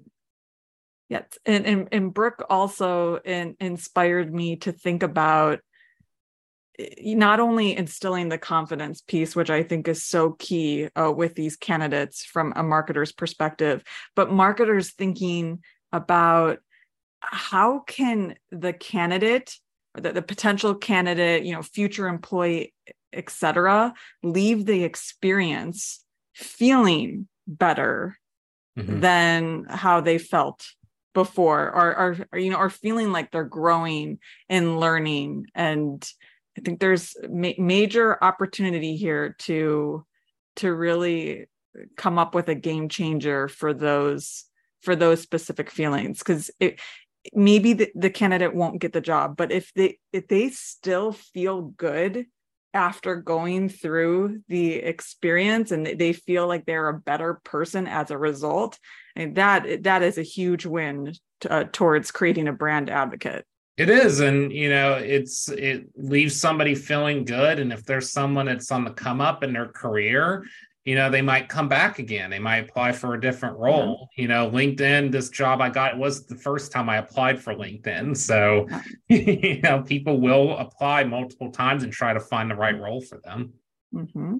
Yes, and and, and Brooke also in, inspired me to think about eh, not only instilling the confidence piece, which I think is so key uh, with these candidates from a marketer's perspective, but marketers thinking about how can the candidate, the, the potential candidate, you know, future employee, etc., leave the experience feeling better mm-hmm. than how they felt before or are, are you know are feeling like they're growing and learning and i think there's ma- major opportunity here to to really come up with a game changer for those for those specific feelings because it maybe the, the candidate won't get the job but if they if they still feel good after going through the experience and they feel like they're a better person as a result and that that is a huge win uh, towards creating a brand advocate. It is and you know it's it leaves somebody feeling good and if there's someone that's on the come up in their career you know they might come back again. They might apply for a different role. Yeah. you know linkedin this job i got was the first time i applied for linkedin. So you know people will apply multiple times and try to find the right role for them. Mm-hmm.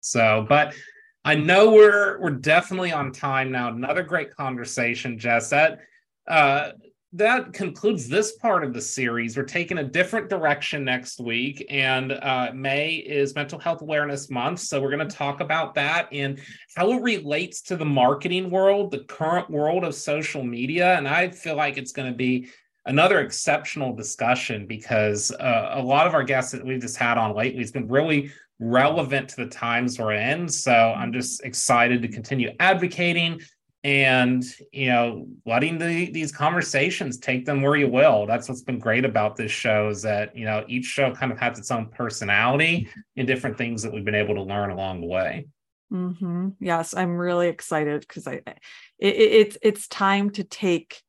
so but i know we're we're definitely on time now. Another great conversation jess. That uh that concludes this part of the series. We're taking a different direction next week, and uh, May is Mental Health Awareness Month. So, we're going to talk about that and how it relates to the marketing world, the current world of social media. And I feel like it's going to be another exceptional discussion because uh, a lot of our guests that we've just had on lately has been really relevant to the times we're in. So, I'm just excited to continue advocating and you know letting the, these conversations take them where you will that's what's been great about this show is that you know each show kind of has its own personality and different things that we've been able to learn along the way mm-hmm. yes i'm really excited because i it, it's it's time to take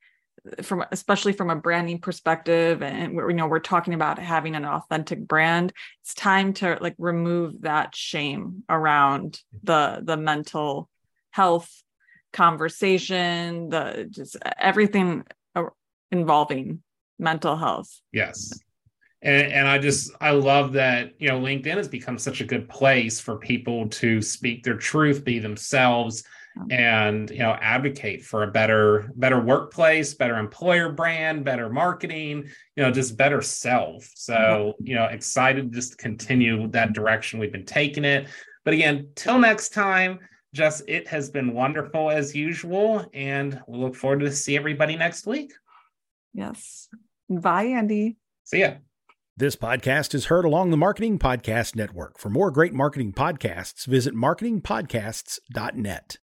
from especially from a branding perspective and you know we're talking about having an authentic brand it's time to like remove that shame around the the mental health conversation, the just everything involving mental health. Yes. And, and I just I love that you know LinkedIn has become such a good place for people to speak their truth, be themselves, and you know advocate for a better better workplace, better employer brand, better marketing, you know just better self. So you know excited to just to continue that direction we've been taking it. But again, till next time. Just it has been wonderful as usual, and we'll look forward to see everybody next week. Yes. Bye, Andy. See ya. This podcast is heard along the Marketing Podcast Network. For more great marketing podcasts, visit marketingpodcasts.net.